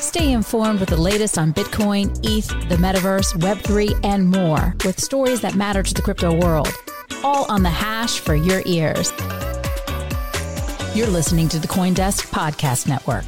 Stay informed with the latest on Bitcoin, ETH, the metaverse, Web3, and more with stories that matter to the crypto world. All on the Hash for your ears. You're listening to the Coindesk Podcast Network.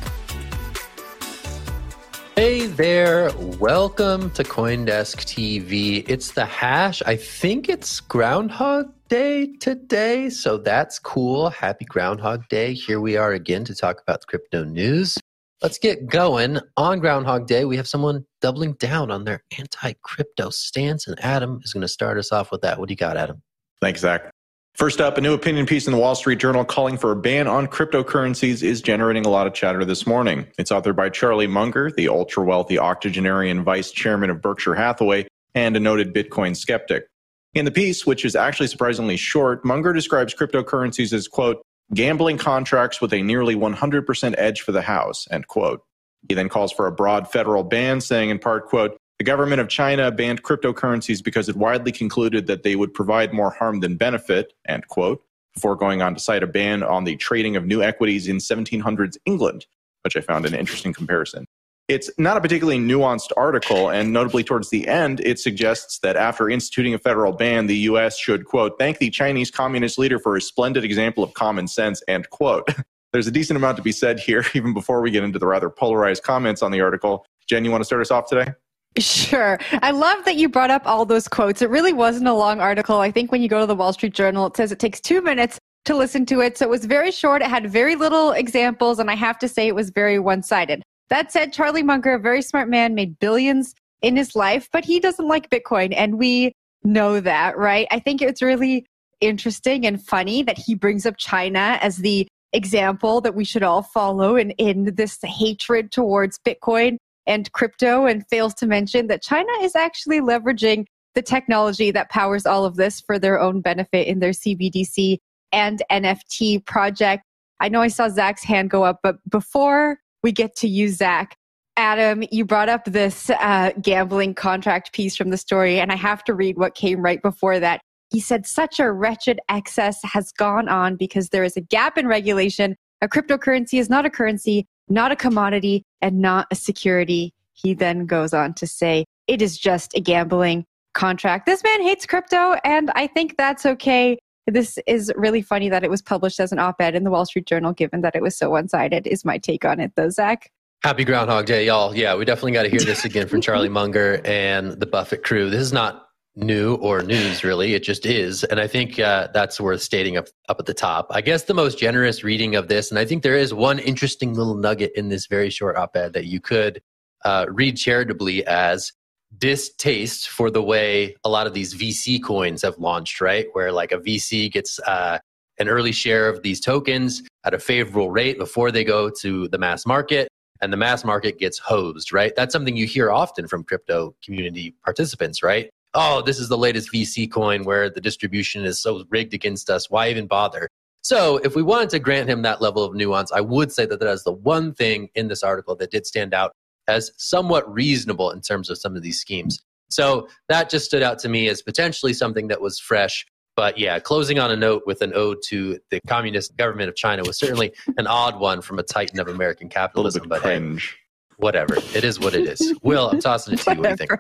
Hey there, welcome to Coindesk TV. It's the hash. I think it's Groundhog Day today, so that's cool. Happy Groundhog Day. Here we are again to talk about crypto news. Let's get going. On Groundhog Day, we have someone doubling down on their anti crypto stance, and Adam is going to start us off with that. What do you got, Adam? Thanks, Zach. First up, a new opinion piece in the Wall Street Journal calling for a ban on cryptocurrencies is generating a lot of chatter this morning. It's authored by Charlie Munger, the ultra wealthy octogenarian vice chairman of Berkshire Hathaway and a noted Bitcoin skeptic. In the piece, which is actually surprisingly short, Munger describes cryptocurrencies as, quote, gambling contracts with a nearly 100% edge for the House, end quote. He then calls for a broad federal ban, saying in part, quote, the government of China banned cryptocurrencies because it widely concluded that they would provide more harm than benefit, end quote, before going on to cite a ban on the trading of new equities in 1700s England, which I found an interesting comparison. It's not a particularly nuanced article, and notably towards the end, it suggests that after instituting a federal ban, the U.S. should, quote, thank the Chinese communist leader for a splendid example of common sense, end quote. There's a decent amount to be said here, even before we get into the rather polarized comments on the article. Jen, you want to start us off today? Sure. I love that you brought up all those quotes. It really wasn't a long article. I think when you go to the Wall Street Journal, it says it takes two minutes to listen to it. So it was very short. It had very little examples. And I have to say it was very one sided. That said, Charlie Munger, a very smart man, made billions in his life, but he doesn't like Bitcoin. And we know that, right? I think it's really interesting and funny that he brings up China as the example that we should all follow in, in this hatred towards Bitcoin and crypto and fails to mention that China is actually leveraging the technology that powers all of this for their own benefit in their CBDC and NFT project. I know I saw Zach's hand go up, but before we get to you, Zach, Adam, you brought up this uh, gambling contract piece from the story, and I have to read what came right before that. He said, Such a wretched excess has gone on because there is a gap in regulation. A cryptocurrency is not a currency, not a commodity, and not a security. He then goes on to say, it is just a gambling contract. This man hates crypto, and I think that's okay. This is really funny that it was published as an op ed in the Wall Street Journal, given that it was so one sided, is my take on it, though, Zach. Happy Groundhog Day, y'all. Yeah, we definitely got to hear this again from Charlie Munger and the Buffett crew. This is not new or news, really. It just is. And I think uh, that's worth stating up, up at the top. I guess the most generous reading of this, and I think there is one interesting little nugget in this very short op ed that you could uh, read charitably as distaste for the way a lot of these VC coins have launched, right? Where like a VC gets uh, an early share of these tokens at a favorable rate before they go to the mass market and the mass market gets hosed, right? That's something you hear often from crypto community participants, right? oh, this is the latest VC coin where the distribution is so rigged against us. Why even bother? So, if we wanted to grant him that level of nuance, I would say that that is the one thing in this article that did stand out as somewhat reasonable in terms of some of these schemes. So that just stood out to me as potentially something that was fresh. But yeah, closing on a note with an ode to the communist government of China was certainly an odd one from a titan of American capitalism. but cringe. Hey, whatever. It is what it is. Will, I'm tossing it to you. What do you think?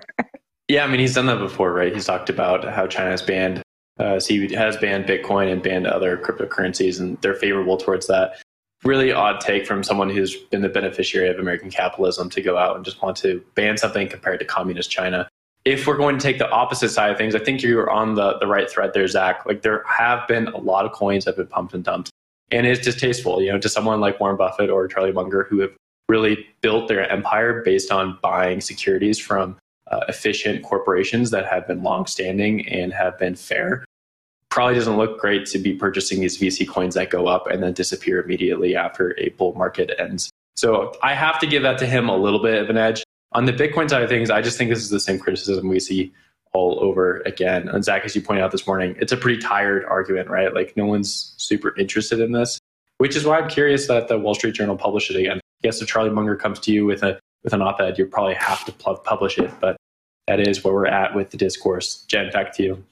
Yeah, I mean, he's done that before, right? He's talked about how China has banned, uh, so he has banned Bitcoin and banned other cryptocurrencies, and they're favorable towards that. Really odd take from someone who's been the beneficiary of American capitalism to go out and just want to ban something compared to communist China. If we're going to take the opposite side of things, I think you're on the, the right thread there, Zach. Like there have been a lot of coins that have been pumped and dumped. And it's distasteful, you know, to someone like Warren Buffett or Charlie Munger who have really built their empire based on buying securities from uh, efficient corporations that have been longstanding and have been fair. Probably doesn't look great to be purchasing these VC coins that go up and then disappear immediately after a bull market ends. So I have to give that to him a little bit of an edge. On the Bitcoin side of things, I just think this is the same criticism we see all over again. And Zach, as you pointed out this morning, it's a pretty tired argument, right? Like no one's super interested in this, which is why I'm curious that the Wall Street Journal published it again. Guess if Charlie Munger comes to you with a with an op-ed, you probably have to publish it. But that is where we're at with the discourse. Jen, back to you.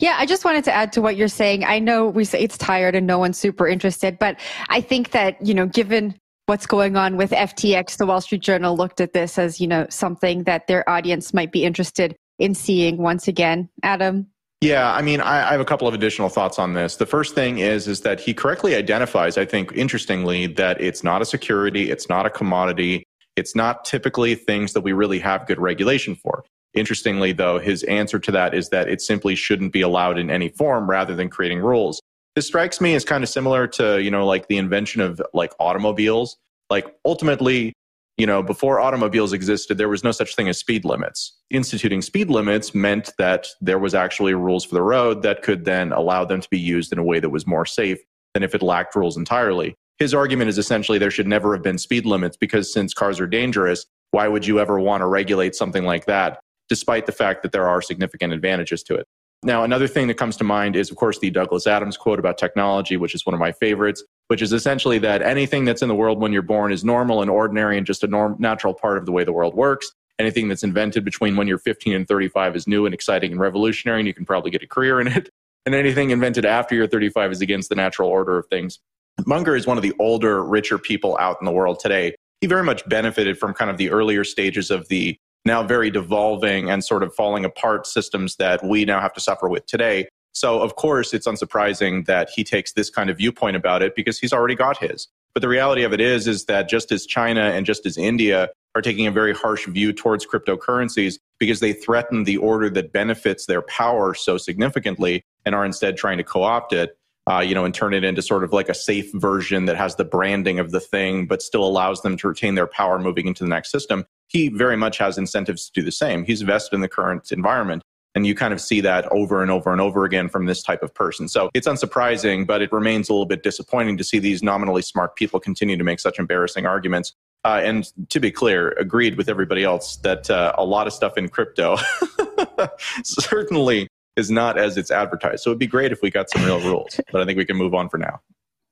Yeah, I just wanted to add to what you're saying. I know we say it's tired and no one's super interested, but I think that, you know, given what's going on with FTX, the Wall Street Journal looked at this as, you know, something that their audience might be interested in seeing once again. Adam? Yeah, I mean, I, I, have a couple of additional thoughts on this. The first thing is is that he correctly identifies, I think, interestingly, that it's not a security, it's not a commodity, it's not typically things that we really have good regulation for. Interestingly, though, his answer to that is that it simply shouldn't be allowed in any form rather than creating rules. This strikes me as kind of similar to, you know, like the invention of like automobiles. Like ultimately, you know, before automobiles existed, there was no such thing as speed limits. Instituting speed limits meant that there was actually rules for the road that could then allow them to be used in a way that was more safe than if it lacked rules entirely his argument is essentially there should never have been speed limits because since cars are dangerous, why would you ever want to regulate something like that, despite the fact that there are significant advantages to it? Now, another thing that comes to mind is, of course, the Douglas Adams quote about technology, which is one of my favorites, which is essentially that anything that's in the world when you're born is normal and ordinary and just a norm- natural part of the way the world works. Anything that's invented between when you're 15 and 35 is new and exciting and revolutionary, and you can probably get a career in it. And anything invented after you're 35 is against the natural order of things. Munger is one of the older, richer people out in the world today. He very much benefited from kind of the earlier stages of the now very devolving and sort of falling apart systems that we now have to suffer with today. So, of course, it's unsurprising that he takes this kind of viewpoint about it because he's already got his. But the reality of it is, is that just as China and just as India are taking a very harsh view towards cryptocurrencies because they threaten the order that benefits their power so significantly and are instead trying to co opt it, uh, you know, and turn it into sort of like a safe version that has the branding of the thing, but still allows them to retain their power moving into the next system. He very much has incentives to do the same. He's vested in the current environment. And you kind of see that over and over and over again from this type of person. So it's unsurprising, but it remains a little bit disappointing to see these nominally smart people continue to make such embarrassing arguments. Uh, and to be clear, agreed with everybody else that uh, a lot of stuff in crypto certainly is not as it's advertised. So it'd be great if we got some real rules, but I think we can move on for now.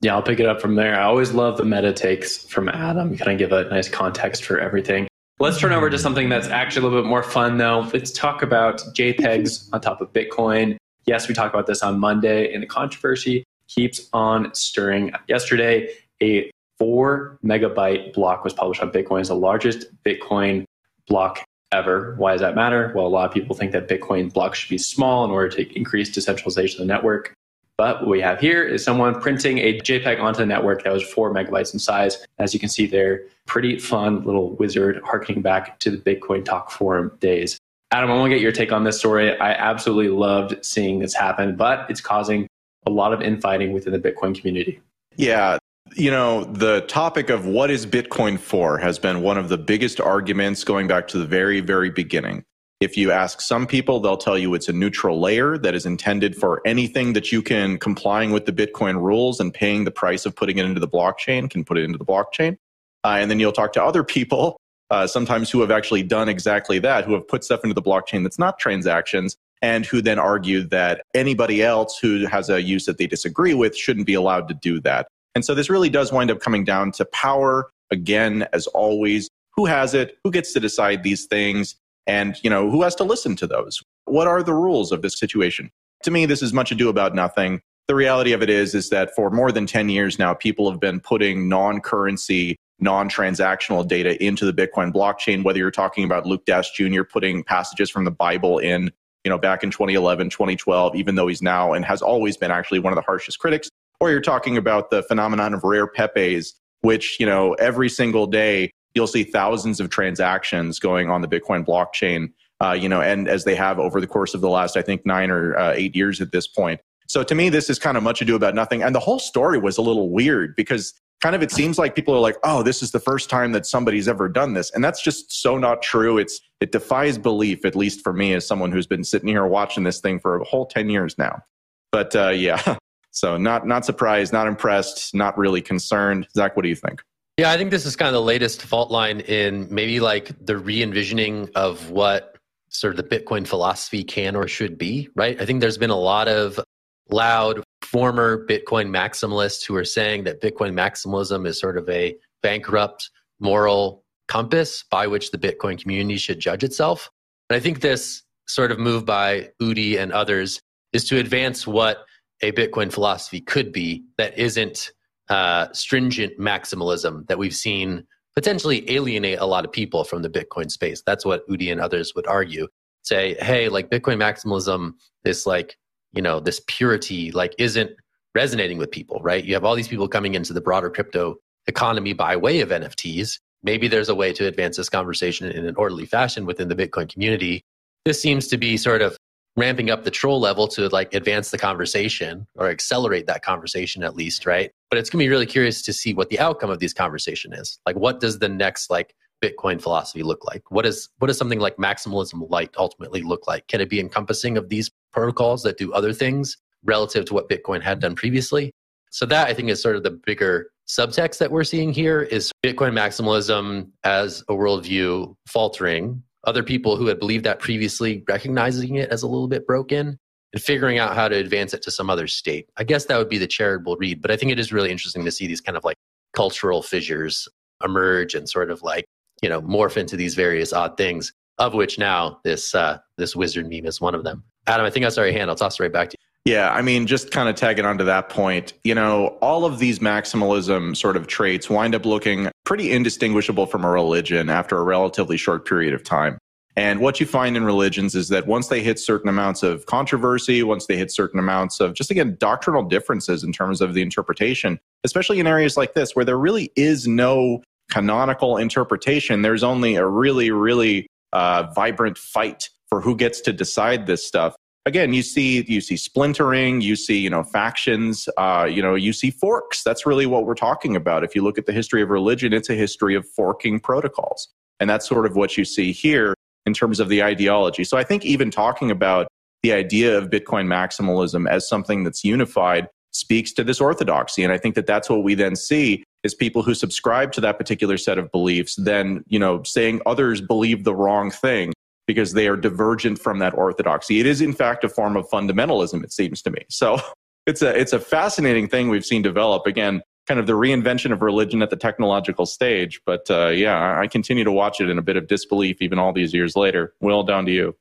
Yeah, I'll pick it up from there. I always love the meta takes from Adam. Kind of give a nice context for everything. Let's turn over to something that's actually a little bit more fun, though. Let's talk about JPEGs on top of Bitcoin. Yes, we talked about this on Monday, and the controversy keeps on stirring. Yesterday, a four megabyte block was published on Bitcoin. It's the largest Bitcoin block ever. Why does that matter? Well, a lot of people think that Bitcoin blocks should be small in order to increase decentralization of the network. But what we have here is someone printing a JPEG onto the network that was four megabytes in size. As you can see there, pretty fun little wizard harkening back to the Bitcoin Talk Forum days. Adam, I want to get your take on this story. I absolutely loved seeing this happen, but it's causing a lot of infighting within the Bitcoin community. Yeah, you know, the topic of what is Bitcoin for has been one of the biggest arguments going back to the very, very beginning. If you ask some people, they'll tell you it's a neutral layer that is intended for anything that you can complying with the Bitcoin rules and paying the price of putting it into the blockchain can put it into the blockchain. Uh, and then you'll talk to other people, uh, sometimes who have actually done exactly that, who have put stuff into the blockchain that's not transactions, and who then argue that anybody else who has a use that they disagree with shouldn't be allowed to do that. And so this really does wind up coming down to power. Again, as always, who has it? Who gets to decide these things? And, you know, who has to listen to those? What are the rules of this situation? To me, this is much ado about nothing. The reality of it is, is that for more than 10 years now, people have been putting non-currency, non-transactional data into the Bitcoin blockchain, whether you're talking about Luke Dash Jr. putting passages from the Bible in, you know, back in 2011, 2012, even though he's now and has always been actually one of the harshest critics, or you're talking about the phenomenon of rare pepes, which, you know, every single day you'll see thousands of transactions going on the Bitcoin blockchain, uh, you know, and as they have over the course of the last, I think, nine or uh, eight years at this point. So to me, this is kind of much ado about nothing. And the whole story was a little weird because kind of it seems like people are like, oh, this is the first time that somebody's ever done this. And that's just so not true. It's it defies belief, at least for me as someone who's been sitting here watching this thing for a whole 10 years now. But uh, yeah, so not not surprised, not impressed, not really concerned. Zach, what do you think? Yeah, I think this is kind of the latest fault line in maybe like the re envisioning of what sort of the Bitcoin philosophy can or should be, right? I think there's been a lot of loud former Bitcoin maximalists who are saying that Bitcoin maximalism is sort of a bankrupt moral compass by which the Bitcoin community should judge itself. And I think this sort of move by Udi and others is to advance what a Bitcoin philosophy could be that isn't uh, stringent maximalism that we've seen potentially alienate a lot of people from the Bitcoin space. That's what Udi and others would argue. Say, hey, like Bitcoin maximalism, this like, you know, this purity, like isn't resonating with people, right? You have all these people coming into the broader crypto economy by way of NFTs. Maybe there's a way to advance this conversation in an orderly fashion within the Bitcoin community. This seems to be sort of ramping up the troll level to like advance the conversation or accelerate that conversation at least, right? But it's going to be really curious to see what the outcome of this conversation is. Like what does the next like Bitcoin philosophy look like? What is what does something like maximalism light ultimately look like? Can it be encompassing of these protocols that do other things relative to what Bitcoin had done previously? So that I think is sort of the bigger subtext that we're seeing here is Bitcoin maximalism as a worldview faltering other people who had believed that previously recognizing it as a little bit broken and figuring out how to advance it to some other state. I guess that would be the charitable read, but I think it is really interesting to see these kind of like cultural fissures emerge and sort of like, you know, morph into these various odd things, of which now this uh, this wizard meme is one of them. Adam, I think I saw your hand. I'll toss it right back to you. Yeah, I mean, just kind of tagging onto that point, you know, all of these maximalism sort of traits wind up looking pretty indistinguishable from a religion after a relatively short period of time. And what you find in religions is that once they hit certain amounts of controversy, once they hit certain amounts of just again doctrinal differences in terms of the interpretation, especially in areas like this where there really is no canonical interpretation, there's only a really, really uh, vibrant fight for who gets to decide this stuff. Again you see you see splintering you see you know factions uh, you know you see forks. That's really what we're talking about. If you look at the history of religion it's a history of forking protocols. And that's sort of what you see here in terms of the ideology so i think even talking about the idea of bitcoin maximalism as something that's unified speaks to this orthodoxy and i think that that's what we then see is people who subscribe to that particular set of beliefs then you know saying others believe the wrong thing because they are divergent from that orthodoxy. It is in fact a form of fundamentalism, it seems to me. So it's a it's a fascinating thing we've seen develop. Again, kind of the reinvention of religion at the technological stage. But uh, yeah, I continue to watch it in a bit of disbelief even all these years later. Will, down to you.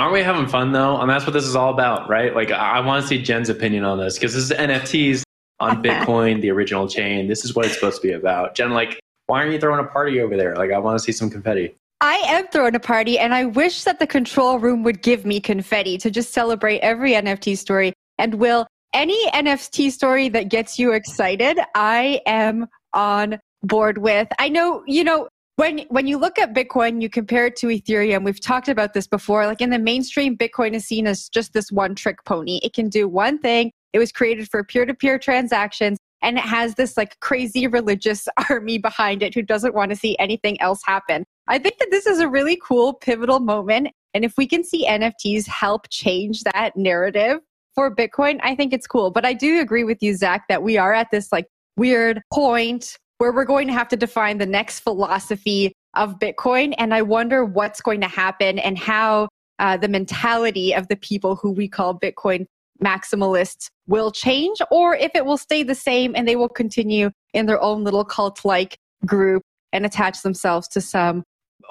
Aren't we having fun though? And that's what this is all about, right? Like I want to see Jen's opinion on this because this is NFTs on Bitcoin, the original chain. This is what it's supposed to be about. Jen, like, why aren't you throwing a party over there? Like, I want to see some confetti. I am throwing a party, and I wish that the control room would give me confetti to just celebrate every NFT story. And will any NFT story that gets you excited, I am on board with. I know, you know, when when you look at Bitcoin, you compare it to Ethereum. We've talked about this before. Like in the mainstream, Bitcoin is seen as just this one trick pony. It can do one thing. It was created for peer to peer transactions and it has this like crazy religious army behind it who doesn't want to see anything else happen. I think that this is a really cool pivotal moment. And if we can see NFTs help change that narrative for Bitcoin, I think it's cool. But I do agree with you, Zach, that we are at this like weird point where we're going to have to define the next philosophy of Bitcoin. And I wonder what's going to happen and how uh, the mentality of the people who we call Bitcoin maximalists will change or if it will stay the same and they will continue in their own little cult like group and attach themselves to some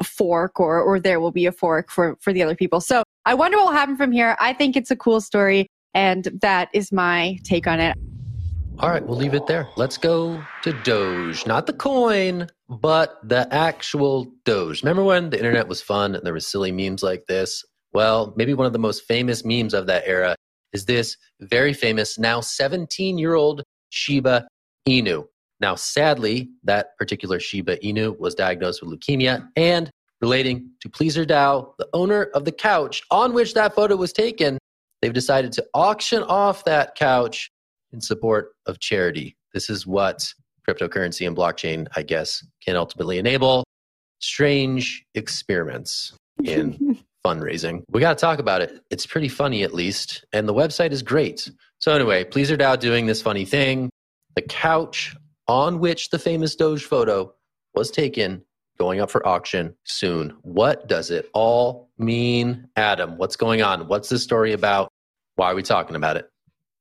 fork or or there will be a fork for for the other people. So I wonder what will happen from here. I think it's a cool story, and that is my take on it. All right, we'll leave it there. Let's go to Doge, not the coin, but the actual Doge. Remember when the internet was fun and there were silly memes like this? Well, maybe one of the most famous memes of that era is this very famous, now 17 year old Shiba Inu. Now, sadly, that particular Shiba Inu was diagnosed with leukemia and relating to PleasrDAO, the owner of the couch on which that photo was taken, they've decided to auction off that couch in support of charity. This is what cryptocurrency and blockchain, I guess, can ultimately enable strange experiments in fundraising. We got to talk about it. It's pretty funny, at least, and the website is great. So, anyway, PleasrDAO doing this funny thing. The couch on which the famous Doge photo was taken going up for auction soon. What does it all mean, Adam? What's going on? What's this story about? Why are we talking about it?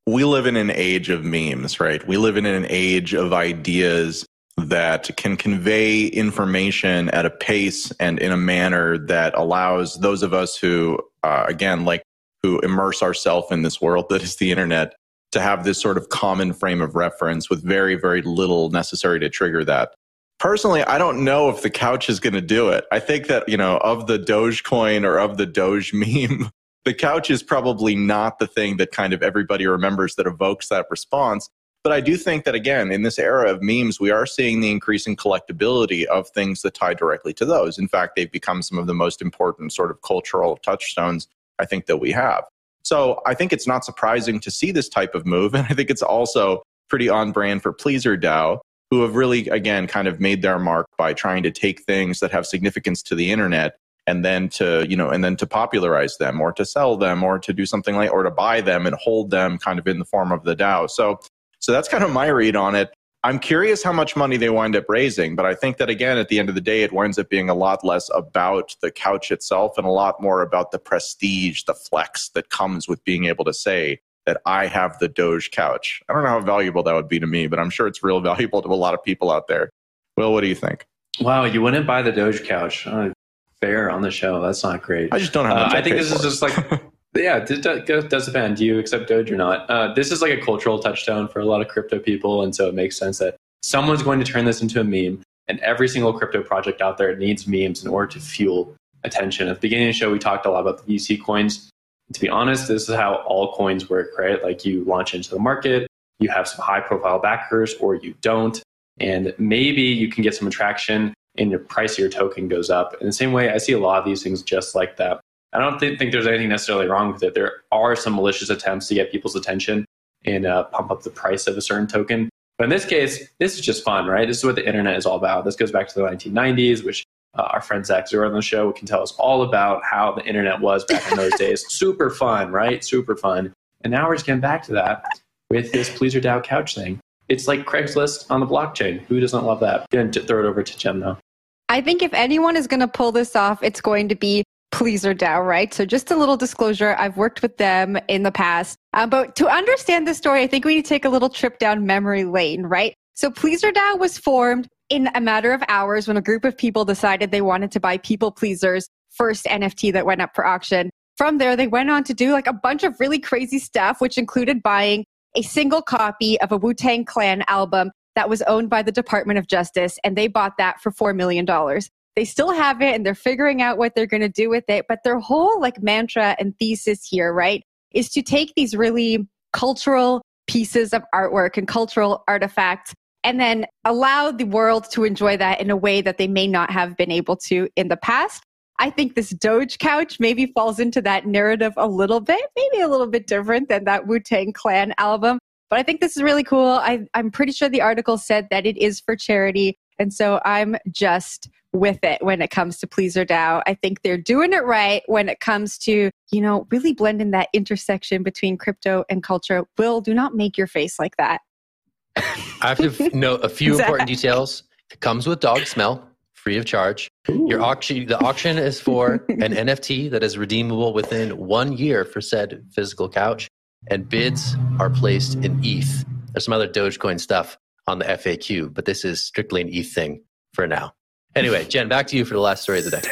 We live in an age of memes, right? We live in an age of ideas that can convey information at a pace and in a manner that allows those of us who, uh, again, like who immerse ourselves in this world that is the internet to have this sort of common frame of reference with very, very little necessary to trigger that. Personally, I don't know if the couch is going to do it. I think that, you know, of the Dogecoin or of the Doge meme, the couch is probably not the thing that kind of everybody remembers that evokes that response. But I do think that, again, in this era of memes, we are seeing the increasing collectability of things that tie directly to those. In fact, they've become some of the most important sort of cultural touchstones I think that we have. So I think it's not surprising to see this type of move. And I think it's also pretty on brand for PleasrDAO, who have really, again, kind of made their mark by trying to take things that have significance to the internet and then to you know and then to popularize them or to sell them or to do something like or to buy them and hold them kind of in the form of the DAO. So so that's kind of my read on it. I'm curious how much money they wind up raising, but I think that again, at the end of the day, it winds up being a lot less about the couch itself and a lot more about the prestige, the flex that comes with being able to say that I have the Doge couch. I don't know how valuable that would be to me, but I'm sure it's real valuable to a lot of people out there. Will, what do you think? Wow, you wouldn't buy the Doge couch. Uh, fair on the show. That's not great. I just don't have. Uh, I think this is just like, yeah, it does depend. Do you accept Doge or not? Uh, this is like a cultural touchstone for a lot of crypto people, and so it makes sense that someone's going to turn this into a meme. And every single crypto project out there needs memes in order to fuel attention. At the beginning of the show, we talked a lot about the VC coins. And to be honest, this is how all coins work, right? Like you launch into the market, you have some high profile backers, or you don't. And maybe you can get some attraction and your price of your token goes up. In the same way, I see a lot of these things just like that. I don't think, think there's anything necessarily wrong with it. There are some malicious attempts to get people's attention and uh, pump up the price of a certain token. But in this case, this is just fun, right? This is what the internet is all about. This goes back to the 1990s, which uh, our friend Zach Zero on the show can tell us all about how the internet was back in those days. Super fun, right? Super fun. And now we're just getting back to that with this PleasrDAO couch thing. It's like Craigslist on the blockchain. Who doesn't love that? Going to throw it over to Jem now. I think if anyone is going to pull this off, it's going to be PleasrDAO, right? So just a little disclosure, I've worked with them in the past. Um, but to understand the story, I think we need to take a little trip down memory lane, right? So PleasrDAO was formed in a matter of hours when a group of people decided they wanted to buy People Pleaser's first NFT that went up for auction. From there, they went on to do like a bunch of really crazy stuff, which included buying a single copy of a Wu Tang Clan album that was owned by the Department of Justice, and they bought that for $4 million. They still have it and they're figuring out what they're going to do with it. But their whole like mantra and thesis here, right, is to take these really cultural pieces of artwork and cultural artifacts and then allow the world to enjoy that in a way that they may not have been able to in the past. I think this Doge couch maybe falls into that narrative a little bit, maybe a little bit different than that Wu Tang Clan album. But I think this is really cool. I, I'm pretty sure the article said that it is for charity. And so I'm just with it when it comes to PleasrDAO. I think they're doing it right when it comes to, you know, really blending that intersection between crypto and culture. Will, do not make your face like that. I have to note a few important details. It comes with dog smell, free of charge. Ooh. Your auction, the auction is for an NFT that is redeemable within one year for said physical couch and bids are placed in ETH. There's some other Dogecoin stuff on the FAQ, but this is strictly an ETH thing for now. Anyway, Jen, back to you for the last story of the day.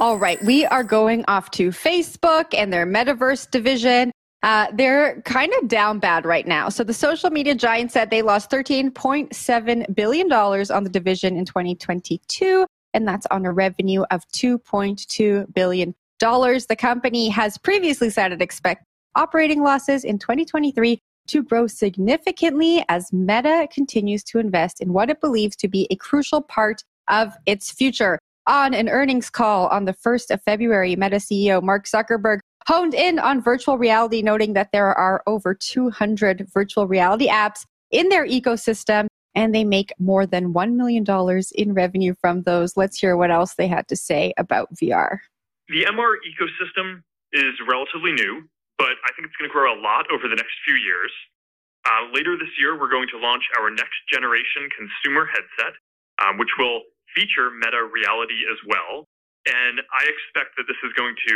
All right, we are going off to Facebook and their metaverse division. Uh, they're kind of down bad right now. So the social media giant said they lost $13.7 billion on the division in 2022, and that's on a revenue of $2.2 billion. The company has previously said it expects operating losses in 2023 to grow significantly as Meta continues to invest in what it believes to be a crucial part of its future. On an earnings call on the 1st of February, Meta CEO Mark Zuckerberg honed in on virtual reality, noting that there are over 200 virtual reality apps in their ecosystem and they make more than $1 million in revenue from those. Let's hear what else they had to say about VR. The MR ecosystem is relatively new, but I think it's going to grow a lot over the next few years. Uh, later this year, we're going to launch our next generation consumer headset, um, which will feature meta reality as well. And I expect that this is going to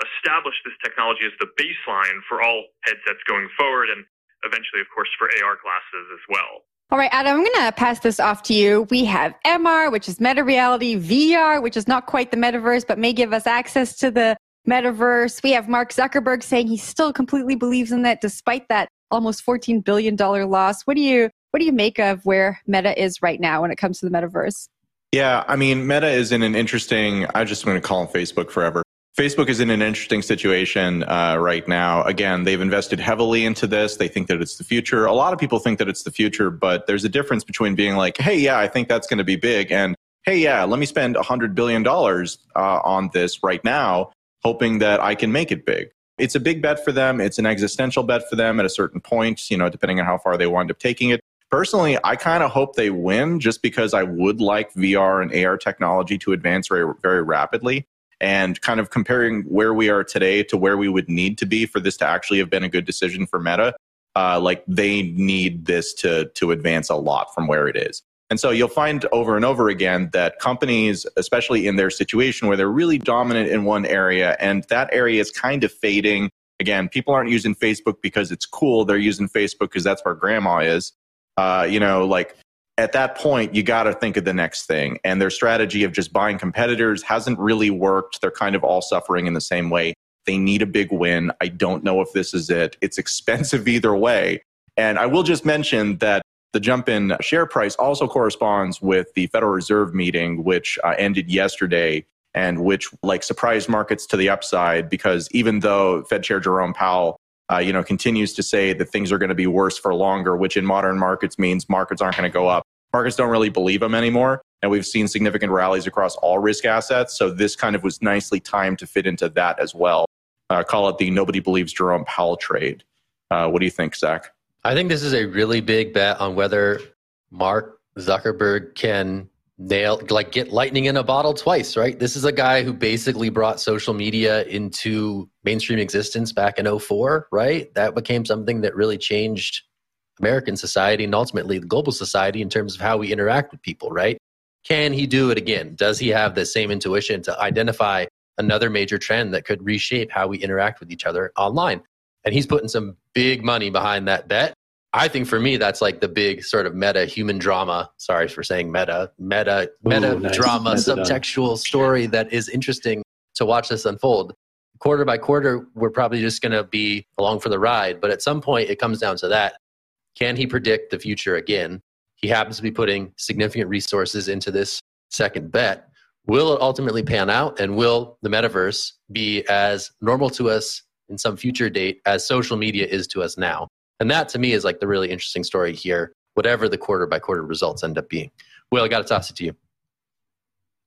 establish this technology as the baseline for all headsets going forward and eventually, of course, for AR glasses as well. All right, Adam, I'm going to pass this off to you. We have MR, which is meta reality, VR, which is not quite the metaverse, but may give us access to the metaverse. We have Mark Zuckerberg saying he still completely believes in that despite that almost $14 billion loss. What do you, what do you make of where Meta is right now when it comes to the metaverse? Yeah, I mean, Meta is in an interesting, I just want to call them Facebook forever. Facebook is in an interesting situation uh, right now. Again, they've invested heavily into this. They think that it's the future. A lot of people think that it's the future, but there's a difference between being like, hey, yeah, I think that's going to be big, and hey, yeah, let me spend $100 billion uh, on this right now, hoping that I can make it big. It's a big bet for them. It's an existential bet for them at a certain point, you know, depending on how far they wind up taking it. Personally, I kind of hope they win just because I would like VR and AR technology to advance very, very rapidly. And kind of comparing where we are today to where we would need to be for this to actually have been a good decision for Meta, uh, like they need this to to advance a lot from where it is. And so you'll find over and over again that companies, especially in their situation where they're really dominant in one area and that area is kind of fading. Again, people aren't using Facebook because it's cool. They're using Facebook because that's where grandma is uh, you know, like at that point, you got to think of the next thing. And their strategy of just buying competitors hasn't really worked. They're kind of all suffering in the same way. They need a big win. I don't know if this is it. It's expensive either way. And I will just mention that the jump in share price also corresponds with the Federal Reserve meeting, which uh, ended yesterday and which like surprised markets to the upside because even though Fed Chair Jerome Powell uh, you know, continues to say that things are going to be worse for longer, which in modern markets means markets aren't going to go up. Markets don't really believe them anymore. And we've seen significant rallies across all risk assets. So this kind of was nicely timed to fit into that as well. Uh, call it the nobody believes Jerome Powell trade. Uh, what do you think, Zach? I think this is a really big bet on whether Mark Zuckerberg can nail like get lightning in a bottle twice right? This is a guy who basically brought social media into mainstream existence back in 04 right? That became something that really changed american society and ultimately the global society in terms of how we interact with people right? Can he do it again? Does he have the same intuition to identify another major trend that could reshape how we interact with each other online and he's putting some big money behind that bet I think for me, that's like the big sort of meta human drama. Sorry for saying meta, meta, meta nice. drama, meta subtextual story that is interesting to watch this unfold. Quarter by quarter, we're probably just going to be along for the ride. But at some point, it comes down to that. Can he predict the future again? He happens to be putting significant resources into this second bet. Will it ultimately pan out? And will the metaverse be as normal to us in some future date as social media is to us now? And that to me is like the really interesting story here, whatever the quarter by quarter results end up being. Will, I got to toss it to you.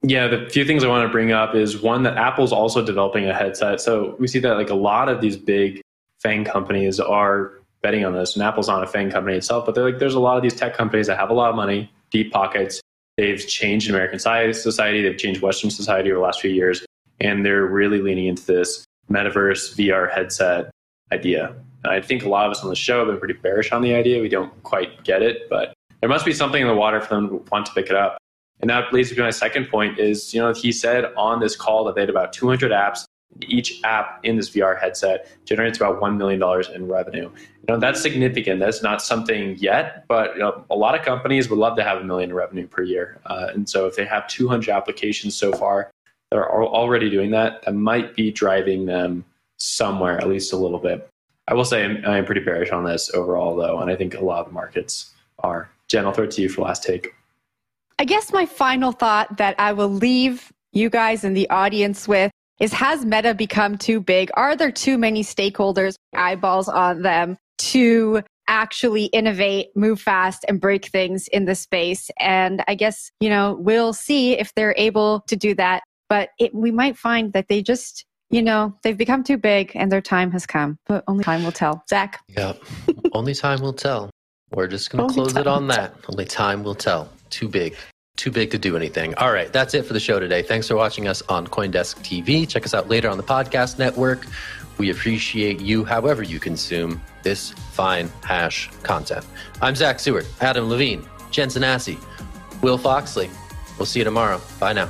Yeah, the few things I want to bring up is one that Apple's also developing a headset. So we see that like a lot of these big FANG companies are betting on this, and Apple's not a FANG company itself, but like there's a lot of these tech companies that have a lot of money, deep pockets. They've changed American society, they've changed Western society over the last few years, and they're really leaning into this metaverse VR headset idea. I think a lot of us on the show have been pretty bearish on the idea. We don't quite get it, but there must be something in the water for them to want to pick it up. And that leads me to my second point is, you know, he said on this call that they had about 200 apps each app in this VR headset generates about $1 million in revenue. You know, that's significant. That's not something yet, but you know, a lot of companies would love to have a million in revenue per year. Uh, and so if they have 200 applications so far that are already doing that, that might be driving them somewhere, at least a little bit. I will say I'm, I'm pretty bearish on this overall, though, and I think a lot of the markets are. Jen, I'll throw it to you for last take. I guess my final thought that I will leave you guys in the audience with is Has Meta become too big? Are there too many stakeholders, eyeballs on them to actually innovate, move fast, and break things in the space? And I guess, you know, we'll see if they're able to do that. But it, we might find that they just, you know, they've become too big and their time has come. But only time will tell. Zach? Yep. only time will tell. We're just going to close it on that. Only time will tell. Too big. Too big to do anything. All right, that's it for the show today. Thanks for watching us on Coindesk TV. Check us out later on the podcast network. We appreciate you however you consume this fine hash content. I'm Zach Seward, Adam Levine, Jen Sanasie, Will Foxley. We'll see you tomorrow. Bye now.